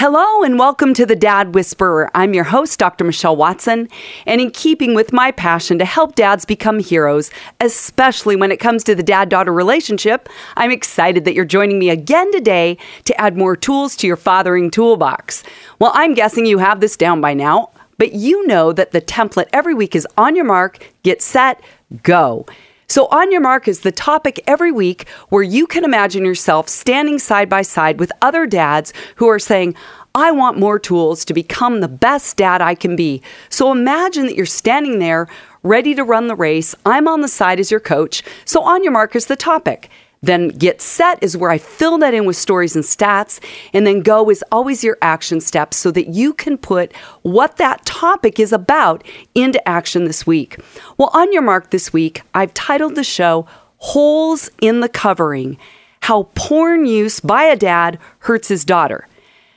Hello and welcome to the Dad Whisperer. I'm your host, Dr. Michelle Watson, and in keeping with my passion to help dads become heroes, especially when it comes to the dad daughter relationship, I'm excited that you're joining me again today to add more tools to your fathering toolbox. Well, I'm guessing you have this down by now, but you know that the template every week is on your mark, get set, go. So, On Your Mark is the topic every week where you can imagine yourself standing side by side with other dads who are saying, I want more tools to become the best dad I can be. So imagine that you're standing there ready to run the race. I'm on the side as your coach. So on your mark is the topic. Then get set is where I fill that in with stories and stats. And then go is always your action steps so that you can put what that topic is about into action this week. Well, on your mark this week, I've titled the show Holes in the Covering How Porn Use by a Dad Hurts His Daughter.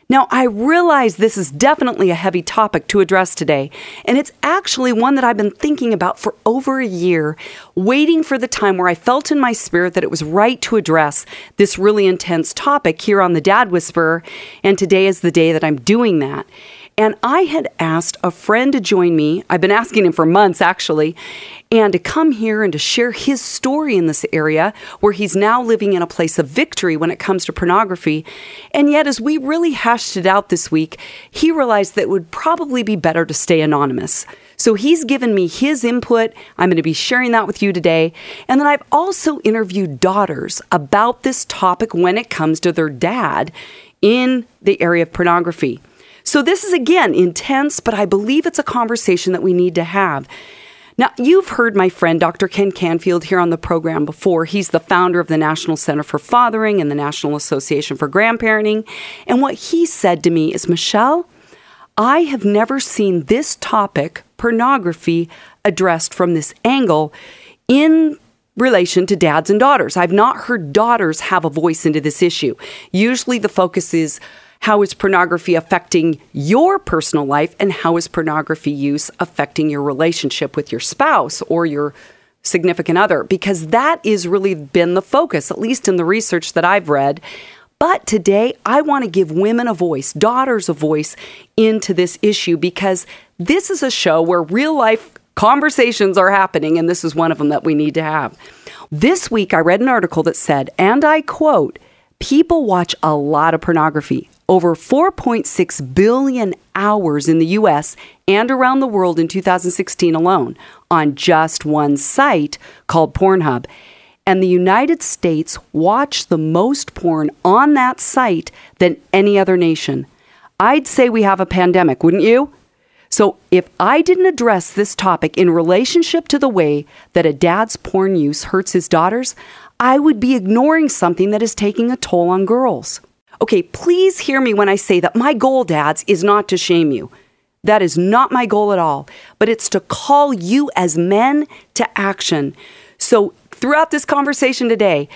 Now, I realize this is definitely a heavy topic to address today, and it's actually one that I've been thinking about for over a year, waiting for the time where I felt in my spirit that it was right to address this really intense topic here on the Dad Whisperer, and today is the day that I'm doing that. And I had asked a friend to join me. I've been asking him for months, actually, and to come here and to share his story in this area where he's now living in a place of victory when it comes to pornography. And yet, as we really hashed it out this week, he realized that it would probably be better to stay anonymous. So he's given me his input. I'm going to be sharing that with you today. And then I've also interviewed daughters about this topic when it comes to their dad in the area of pornography. So this is again intense, but I believe it's a conversation that we need to have. Now, you've heard my friend Dr. Ken Canfield here on the program before. He's the founder of the National Center for Fathering and the National Association for Grandparenting. And what he said to me is Michelle, I have never seen this topic, pornography, addressed from this angle in relation to dads and daughters. I've not heard daughters have a voice into this issue. Usually the focus is how is pornography affecting your personal life? And how is pornography use affecting your relationship with your spouse or your significant other? Because that is really been the focus, at least in the research that I've read. But today, I want to give women a voice, daughters a voice into this issue because this is a show where real life conversations are happening, and this is one of them that we need to have. This week, I read an article that said, and I quote, people watch a lot of pornography over 4.6 billion hours in the US and around the world in 2016 alone on just one site called Pornhub. And the United States watched the most porn on that site than any other nation. I'd say we have a pandemic, wouldn't you? So, if I didn't address this topic in relationship to the way that a dad's porn use hurts his daughters, I would be ignoring something that is taking a toll on girls. Okay, please hear me when I say that my goal, dads, is not to shame you. That is not my goal at all, but it's to call you as men to action. So, throughout this conversation today,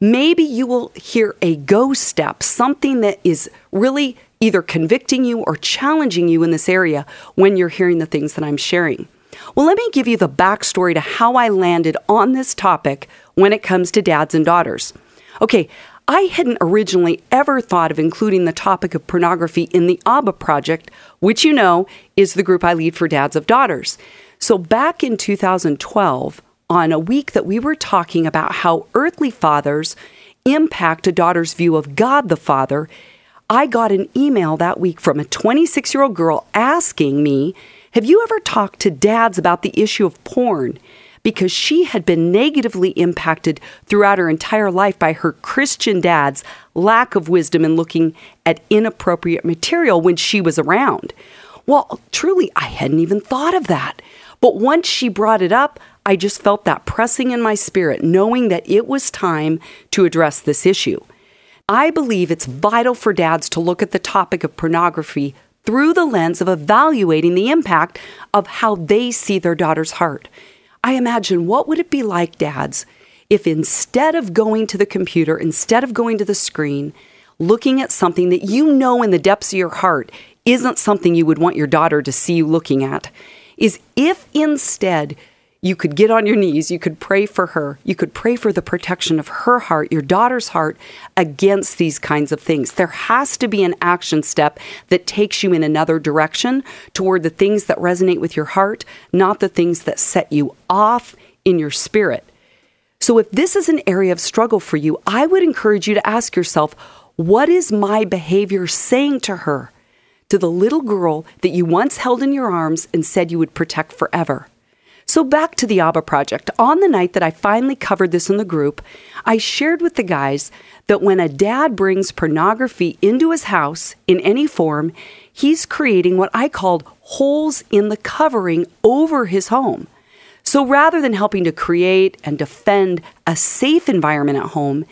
maybe you will hear a go step, something that is really either convicting you or challenging you in this area when you're hearing the things that I'm sharing. Well, let me give you the backstory to how I landed on this topic when it comes to dads and daughters. Okay, I hadn't originally ever thought of including the topic of pornography in the ABBA project, which you know is the group I lead for dads of daughters. So back in 2012, on a week that we were talking about how earthly fathers impact a daughter's view of God the Father, I got an email that week from a 26 year old girl asking me, Have you ever talked to dads about the issue of porn? Because she had been negatively impacted throughout her entire life by her Christian dad's lack of wisdom in looking at inappropriate material when she was around. Well, truly, I hadn't even thought of that. But once she brought it up, I just felt that pressing in my spirit, knowing that it was time to address this issue. I believe it's vital for dads to look at the topic of pornography through the lens of evaluating the impact of how they see their daughter's heart. I imagine what would it be like, dads, if instead of going to the computer, instead of going to the screen, looking at something that you know in the depths of your heart isn't something you would want your daughter to see you looking at, is if instead You could get on your knees. You could pray for her. You could pray for the protection of her heart, your daughter's heart, against these kinds of things. There has to be an action step that takes you in another direction toward the things that resonate with your heart, not the things that set you off in your spirit. So, if this is an area of struggle for you, I would encourage you to ask yourself, what is my behavior saying to her, to the little girl that you once held in your arms and said you would protect forever? So, back to the ABBA project. On the night that I finally covered this in the group, I shared with the guys that when a dad brings pornography into his house in any form, he's creating what I called holes in the covering over his home. So, rather than helping to create and defend a safe environment at home,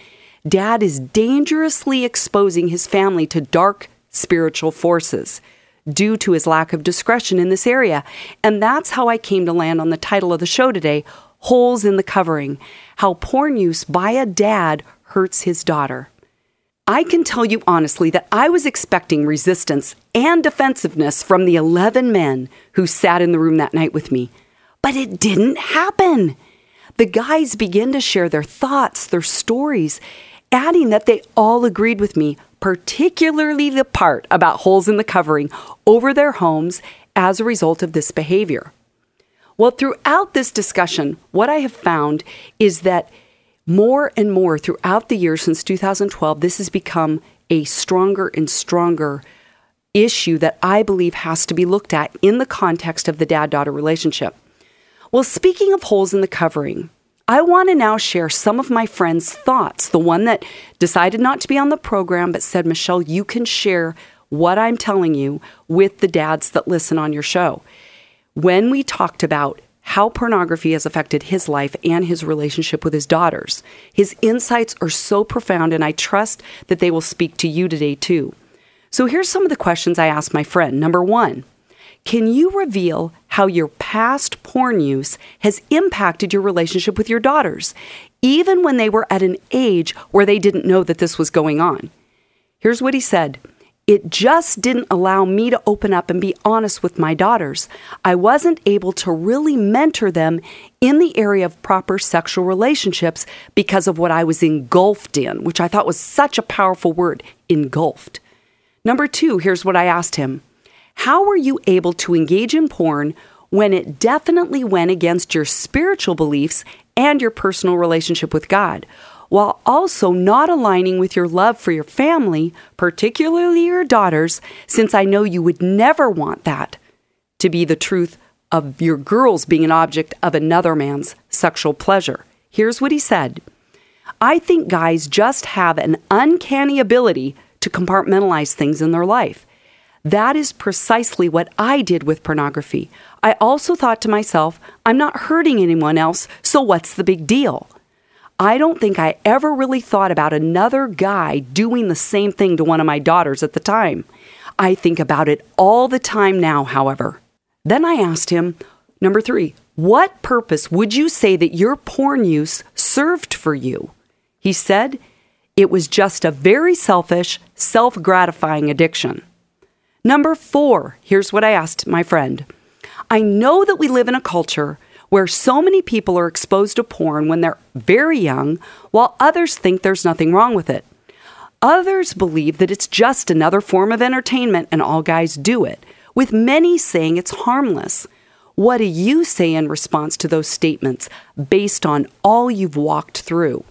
dad is dangerously exposing his family to dark spiritual forces due to his lack of discretion in this area. And that's how I came to land on the title of the show today Holes in the Covering How Porn Use by a Dad Hurts His Daughter. I can tell you honestly that I was expecting resistance and defensiveness from the 11 men who sat in the room that night with me, but it didn't happen. The guys began to share their thoughts, their stories, adding that they all agreed with me particularly the part about holes in the covering over their homes as a result of this behavior. Well, throughout this discussion, what I have found is that more and more throughout the years since 2012, this has become a stronger and stronger issue that I believe has to be looked at in the context of the dad daughter relationship. Well, speaking of holes in the covering, I want to now share some of my friends' thoughts. The one that decided not to be on the program but said, Michelle, you can share what I'm telling you with the dads that listen on your show. When we talked about how pornography has affected his life and his relationship with his daughters, his insights are so profound, and I trust that they will speak to you today too. So here's some of the questions I asked my friend. Number one, can you reveal how your past porn use has impacted your relationship with your daughters, even when they were at an age where they didn't know that this was going on? Here's what he said. It just didn't allow me to open up and be honest with my daughters. I wasn't able to really mentor them in the area of proper sexual relationships because of what I was engulfed in, which I thought was such a powerful word engulfed. Number two, here's what I asked him how were you able to engage in porn when it definitely went against your spiritual beliefs and your personal relationship with God, while also not aligning with your love for your family, particularly your daughters, since I know you would never want that to be the truth of your girls being an object of another man's sexual pleasure? Here's what he said I think guys just have an uncanny ability to compartmentalize things in their life. That is precisely what I did with pornography. I also thought to myself, I'm not hurting anyone else, so what's the big deal? I don't think I ever really thought about another guy doing the same thing to one of my daughters at the time. I think about it all the time now, however. Then I asked him, number three, what purpose would you say that your porn use served for you? He said, it was just a very selfish, self gratifying addiction. Number four, here's what I asked my friend. I know that we live in a culture where so many people are exposed to porn when they're very young, while others think there's nothing wrong with it. Others believe that it's just another form of entertainment and all guys do it, with many saying it's harmless. What do you say in response to those statements based on all you've walked through?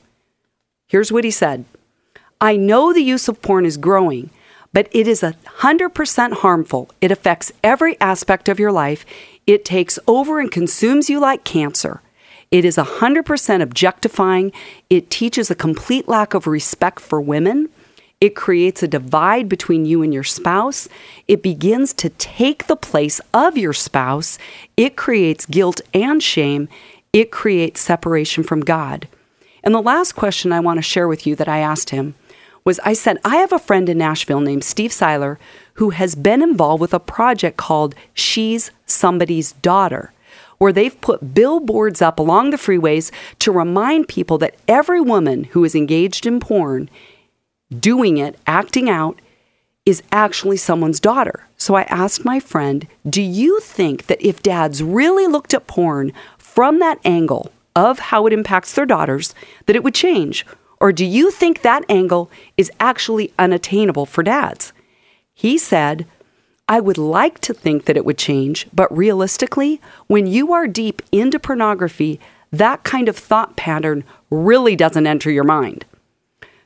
Here's what he said I know the use of porn is growing but it is a 100% harmful. It affects every aspect of your life. It takes over and consumes you like cancer. It is 100% objectifying. It teaches a complete lack of respect for women. It creates a divide between you and your spouse. It begins to take the place of your spouse. It creates guilt and shame. It creates separation from God. And the last question I want to share with you that I asked him was I said, I have a friend in Nashville named Steve Siler who has been involved with a project called She's Somebody's Daughter, where they've put billboards up along the freeways to remind people that every woman who is engaged in porn, doing it, acting out, is actually someone's daughter. So I asked my friend, Do you think that if dads really looked at porn from that angle of how it impacts their daughters, that it would change? Or do you think that angle is actually unattainable for dads? He said, I would like to think that it would change, but realistically, when you are deep into pornography, that kind of thought pattern really doesn't enter your mind.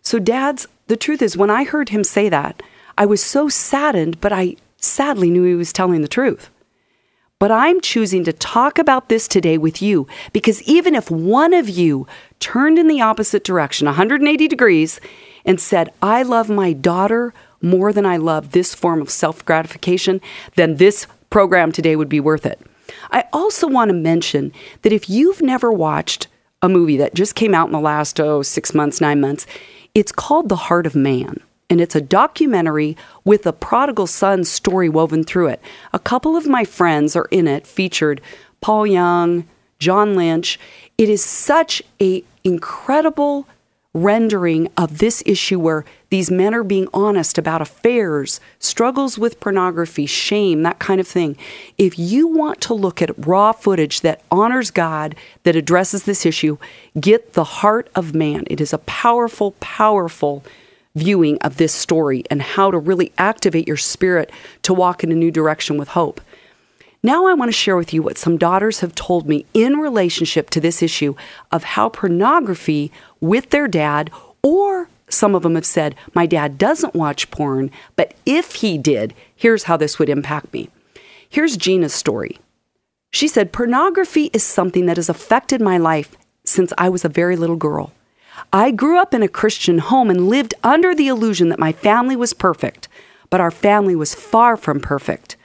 So, dads, the truth is, when I heard him say that, I was so saddened, but I sadly knew he was telling the truth. But I'm choosing to talk about this today with you because even if one of you turned in the opposite direction, 180 degrees, and said, I love my daughter more than I love this form of self gratification, then this program today would be worth it. I also want to mention that if you've never watched a movie that just came out in the last, oh, six months, nine months, it's called The Heart of Man and it's a documentary with a prodigal son story woven through it. A couple of my friends are in it, featured Paul Young, John Lynch. It is such a incredible rendering of this issue where these men are being honest about affairs, struggles with pornography, shame, that kind of thing. If you want to look at raw footage that honors God, that addresses this issue, get The Heart of Man. It is a powerful, powerful viewing of this story and how to really activate your spirit to walk in a new direction with hope. Now, I want to share with you what some daughters have told me in relationship to this issue of how pornography with their dad, or some of them have said, My dad doesn't watch porn, but if he did, here's how this would impact me. Here's Gina's story. She said, Pornography is something that has affected my life since I was a very little girl. I grew up in a Christian home and lived under the illusion that my family was perfect, but our family was far from perfect.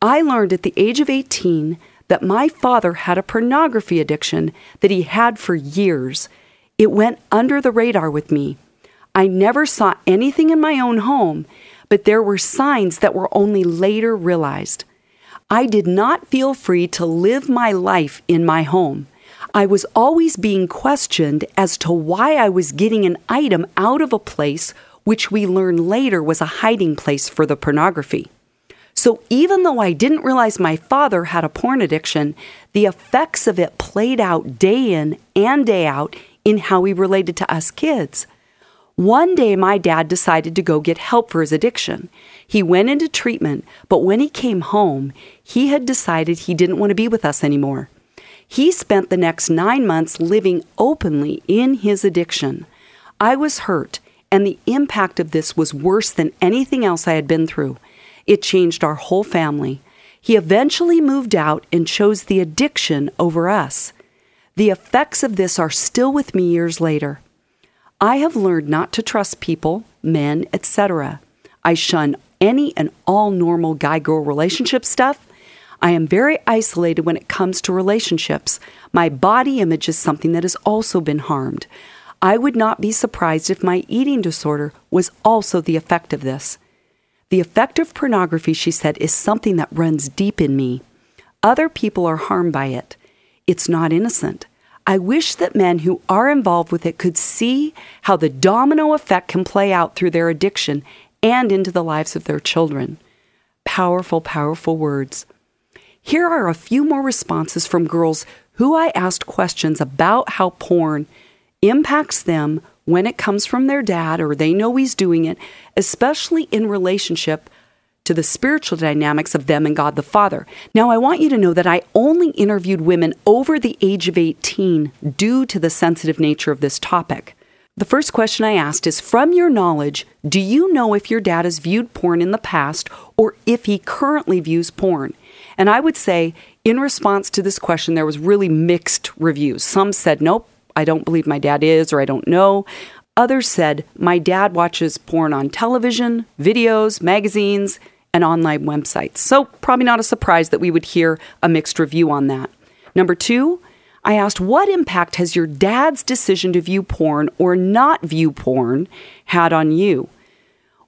I learned at the age of 18 that my father had a pornography addiction that he had for years. It went under the radar with me. I never saw anything in my own home, but there were signs that were only later realized. I did not feel free to live my life in my home. I was always being questioned as to why I was getting an item out of a place which we learned later was a hiding place for the pornography. So even though I didn't realize my father had a porn addiction, the effects of it played out day in and day out in how he related to us kids. One day, my dad decided to go get help for his addiction. He went into treatment, but when he came home, he had decided he didn't want to be with us anymore. He spent the next nine months living openly in his addiction. I was hurt, and the impact of this was worse than anything else I had been through. It changed our whole family. He eventually moved out and chose the addiction over us. The effects of this are still with me years later. I have learned not to trust people, men, etc. I shun any and all normal guy girl relationship stuff I am very isolated when it comes to relationships. My body image is something that has also been harmed. I would not be surprised if my eating disorder was also the effect of this. The effect of pornography, she said, is something that runs deep in me. Other people are harmed by it. It's not innocent. I wish that men who are involved with it could see how the domino effect can play out through their addiction and into the lives of their children. Powerful, powerful words. Here are a few more responses from girls who I asked questions about how porn impacts them when it comes from their dad or they know he's doing it, especially in relationship to the spiritual dynamics of them and God the Father. Now, I want you to know that I only interviewed women over the age of 18 due to the sensitive nature of this topic. The first question I asked is From your knowledge, do you know if your dad has viewed porn in the past or if he currently views porn? And I would say, in response to this question, there was really mixed reviews. Some said, nope, I don't believe my dad is, or I don't know. Others said, my dad watches porn on television, videos, magazines, and online websites. So, probably not a surprise that we would hear a mixed review on that. Number two, I asked, what impact has your dad's decision to view porn or not view porn had on you?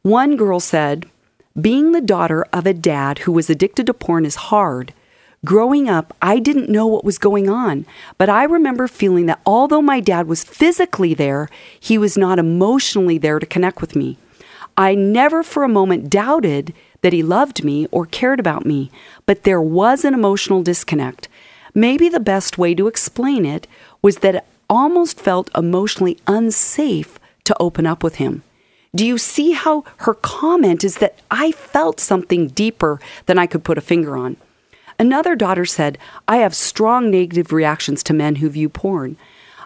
One girl said, being the daughter of a dad who was addicted to porn is hard. Growing up, I didn't know what was going on, but I remember feeling that although my dad was physically there, he was not emotionally there to connect with me. I never for a moment doubted that he loved me or cared about me, but there was an emotional disconnect. Maybe the best way to explain it was that it almost felt emotionally unsafe to open up with him. Do you see how her comment is that I felt something deeper than I could put a finger on? Another daughter said, I have strong negative reactions to men who view porn.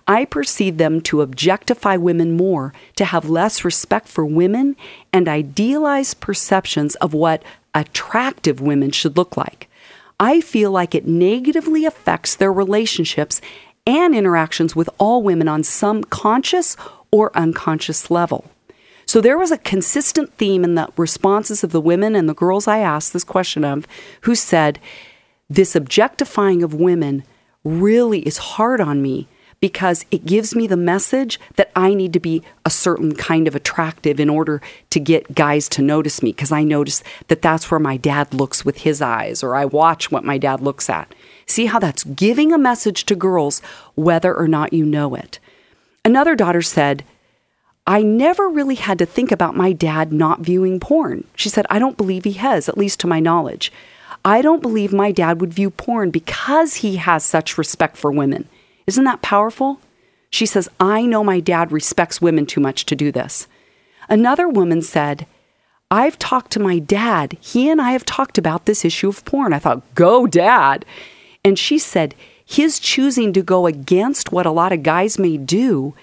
I perceive them to objectify women more, to have less respect for women, and idealized perceptions of what attractive women should look like. I feel like it negatively affects their relationships and interactions with all women on some conscious or unconscious level. So there was a consistent theme in the responses of the women and the girls I asked this question of who said, This objectifying of women really is hard on me because it gives me the message that I need to be a certain kind of attractive in order to get guys to notice me because I notice that that's where my dad looks with his eyes or I watch what my dad looks at. See how that's giving a message to girls whether or not you know it. Another daughter said, I never really had to think about my dad not viewing porn. She said, I don't believe he has, at least to my knowledge. I don't believe my dad would view porn because he has such respect for women. Isn't that powerful? She says, I know my dad respects women too much to do this. Another woman said, I've talked to my dad. He and I have talked about this issue of porn. I thought, go, dad. And she said, his choosing to go against what a lot of guys may do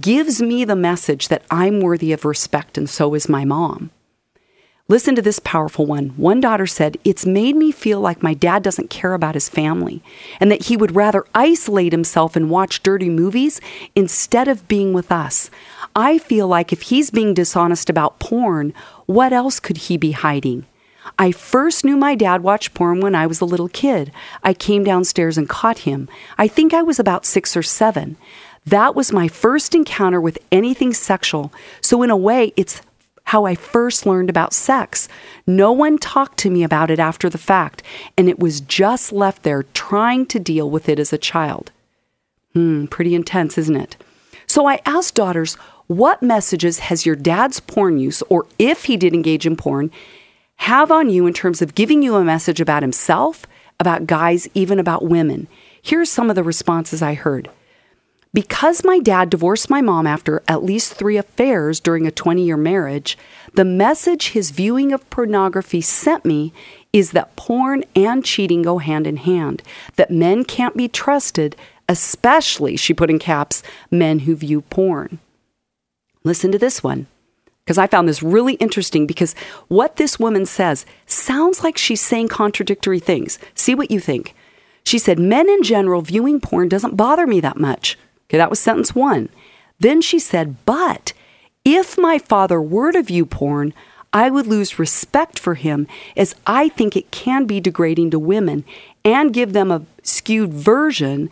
gives me the message that I'm worthy of respect, and so is my mom. Listen to this powerful one. One daughter said, It's made me feel like my dad doesn't care about his family and that he would rather isolate himself and watch dirty movies instead of being with us. I feel like if he's being dishonest about porn, what else could he be hiding? I first knew my dad watched porn when I was a little kid. I came downstairs and caught him. I think I was about six or seven. That was my first encounter with anything sexual. So, in a way, it's how I first learned about sex. No one talked to me about it after the fact, and it was just left there trying to deal with it as a child. Hmm, pretty intense, isn't it? So I asked daughters, what messages has your dad's porn use, or if he did engage in porn, have on you in terms of giving you a message about himself, about guys, even about women? Here's some of the responses I heard. Because my dad divorced my mom after at least three affairs during a 20 year marriage, the message his viewing of pornography sent me is that porn and cheating go hand in hand, that men can't be trusted, especially, she put in caps, men who view porn. Listen to this one, because I found this really interesting because what this woman says sounds like she's saying contradictory things. See what you think. She said, Men in general viewing porn doesn't bother me that much. Okay, that was sentence one. Then she said, But if my father were to view porn, I would lose respect for him as I think it can be degrading to women and give them a skewed version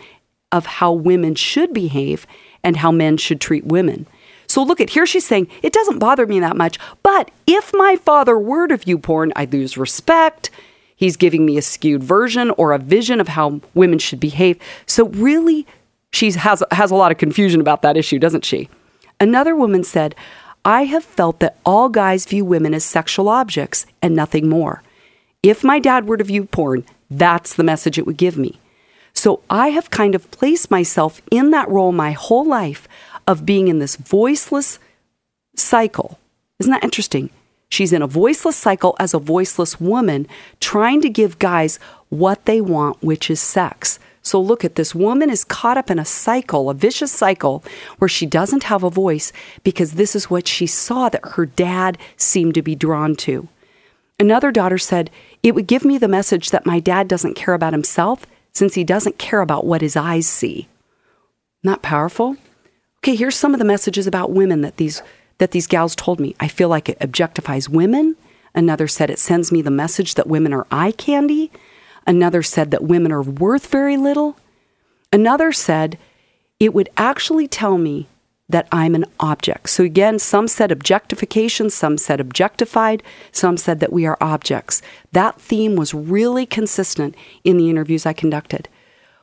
of how women should behave and how men should treat women. So look at here she's saying, it doesn't bother me that much, but if my father were to view porn, I'd lose respect. He's giving me a skewed version or a vision of how women should behave. So really she has, has a lot of confusion about that issue, doesn't she? Another woman said, I have felt that all guys view women as sexual objects and nothing more. If my dad were to view porn, that's the message it would give me. So I have kind of placed myself in that role my whole life of being in this voiceless cycle. Isn't that interesting? She's in a voiceless cycle as a voiceless woman, trying to give guys what they want, which is sex. So look at this woman is caught up in a cycle, a vicious cycle, where she doesn't have a voice because this is what she saw that her dad seemed to be drawn to. Another daughter said, It would give me the message that my dad doesn't care about himself since he doesn't care about what his eyes see. Not powerful? Okay, here's some of the messages about women that these that these gals told me. I feel like it objectifies women. Another said it sends me the message that women are eye candy. Another said that women are worth very little. Another said it would actually tell me that I'm an object. So again, some said objectification, some said objectified, some said that we are objects. That theme was really consistent in the interviews I conducted.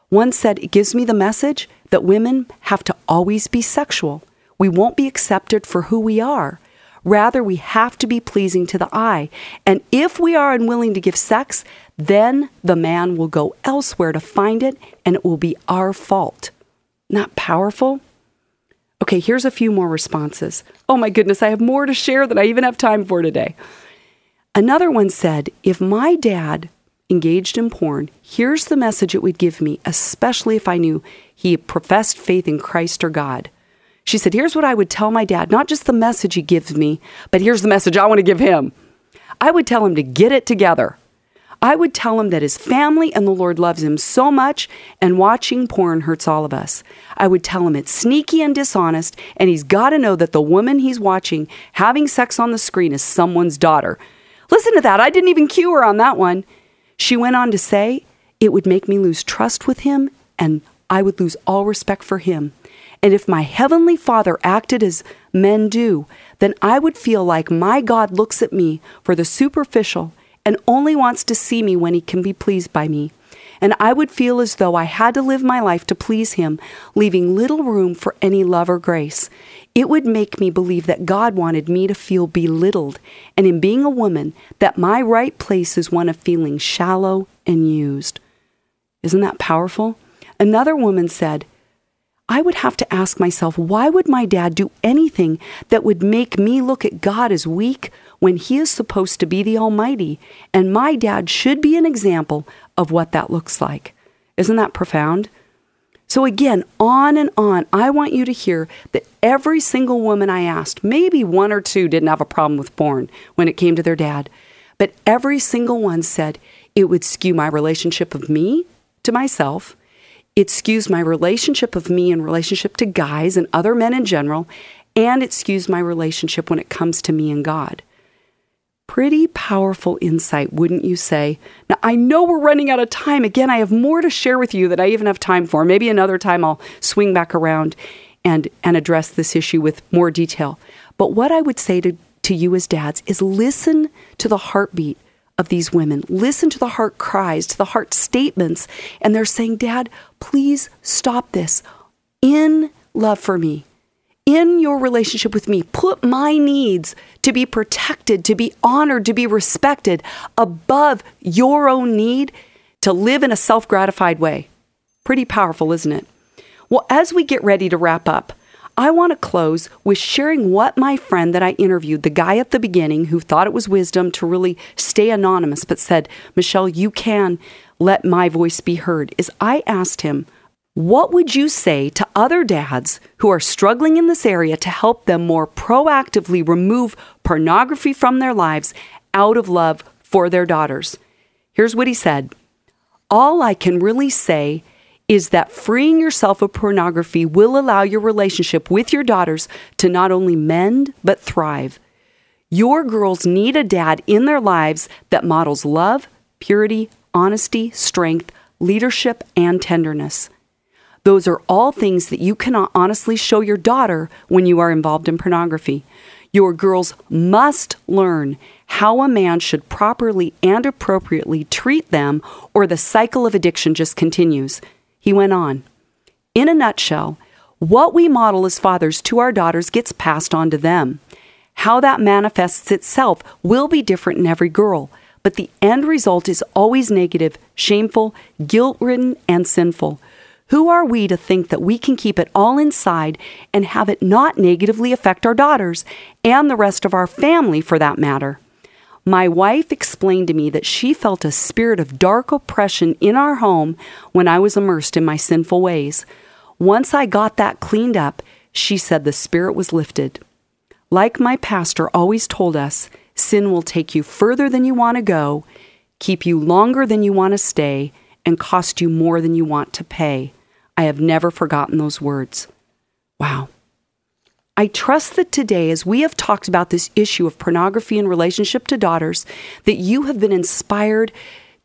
One said it gives me the message that women have to always be sexual. We won't be accepted for who we are. Rather, we have to be pleasing to the eye. And if we are unwilling to give sex, then the man will go elsewhere to find it and it will be our fault. Not powerful? Okay, here's a few more responses. Oh my goodness, I have more to share than I even have time for today. Another one said, If my dad engaged in porn, here's the message it would give me, especially if I knew he professed faith in Christ or God. She said, Here's what I would tell my dad, not just the message he gives me, but here's the message I want to give him. I would tell him to get it together. I would tell him that his family and the Lord loves him so much, and watching porn hurts all of us. I would tell him it's sneaky and dishonest, and he's got to know that the woman he's watching having sex on the screen is someone's daughter. Listen to that. I didn't even cue her on that one. She went on to say, It would make me lose trust with him, and I would lose all respect for him. And if my heavenly Father acted as men do, then I would feel like my God looks at me for the superficial and only wants to see me when he can be pleased by me. And I would feel as though I had to live my life to please him, leaving little room for any love or grace. It would make me believe that God wanted me to feel belittled, and in being a woman, that my right place is one of feeling shallow and used. Isn't that powerful? Another woman said, I would have to ask myself, why would my dad do anything that would make me look at God as weak when he is supposed to be the Almighty? And my dad should be an example of what that looks like. Isn't that profound? So, again, on and on, I want you to hear that every single woman I asked, maybe one or two didn't have a problem with porn when it came to their dad, but every single one said it would skew my relationship of me to myself it skews my relationship of me in relationship to guys and other men in general, and it skews my relationship when it comes to me and God. Pretty powerful insight, wouldn't you say? Now, I know we're running out of time. Again, I have more to share with you that I even have time for. Maybe another time I'll swing back around and, and address this issue with more detail. But what I would say to, to you as dads is listen to the heartbeat of these women. Listen to the heart cries, to the heart statements, and they're saying, Dad, please stop this. In love for me, in your relationship with me, put my needs to be protected, to be honored, to be respected above your own need to live in a self gratified way. Pretty powerful, isn't it? Well, as we get ready to wrap up, I want to close with sharing what my friend that I interviewed, the guy at the beginning who thought it was wisdom to really stay anonymous, but said, Michelle, you can let my voice be heard, is I asked him, what would you say to other dads who are struggling in this area to help them more proactively remove pornography from their lives out of love for their daughters? Here's what he said All I can really say is that freeing yourself of pornography will allow your relationship with your daughters to not only mend, but thrive. Your girls need a dad in their lives that models love, purity, honesty, strength, leadership, and tenderness. Those are all things that you cannot honestly show your daughter when you are involved in pornography. Your girls must learn how a man should properly and appropriately treat them, or the cycle of addiction just continues. He went on In a nutshell, what we model as fathers to our daughters gets passed on to them. How that manifests itself will be different in every girl, but the end result is always negative, shameful, guilt ridden, and sinful. Who are we to think that we can keep it all inside and have it not negatively affect our daughters and the rest of our family for that matter? My wife explained to me that she felt a spirit of dark oppression in our home when I was immersed in my sinful ways. Once I got that cleaned up, she said the spirit was lifted. Like my pastor always told us, sin will take you further than you want to go, keep you longer than you want to stay, and cost you more than you want to pay. I have never forgotten those words. Wow. I trust that today, as we have talked about this issue of pornography in relationship to daughters, that you have been inspired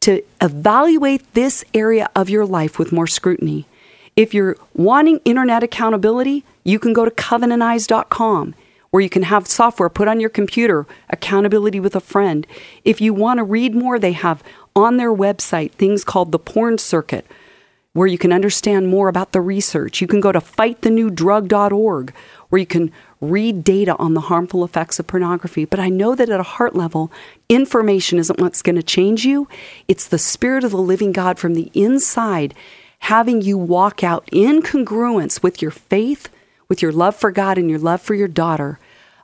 to evaluate this area of your life with more scrutiny. If you're wanting internet accountability, you can go to covenanteyes.com where you can have software put on your computer, accountability with a friend. If you want to read more, they have on their website things called the porn circuit where you can understand more about the research. You can go to fightthenewdrug.org where you can read data on the harmful effects of pornography, but I know that at a heart level, information isn't what's going to change you. It's the Spirit of the living God from the inside having you walk out in congruence with your faith, with your love for God, and your love for your daughter,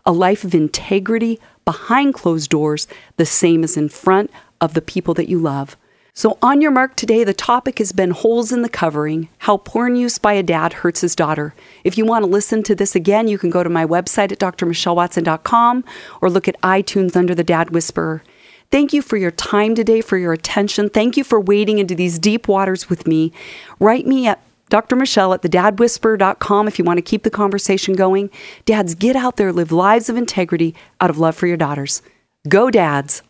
a life of integrity behind closed doors, the same as in front of the people that you love. So, on your mark today, the topic has been Holes in the Covering How Porn Use by a Dad Hurts His Daughter. If you want to listen to this again, you can go to my website at drmichellewatson.com or look at iTunes under the Dad Whisperer. Thank you for your time today, for your attention. Thank you for wading into these deep waters with me. Write me at Dr. Michelle at thedadwhisperer.com if you want to keep the conversation going. Dads, get out there, live lives of integrity out of love for your daughters. Go, dads.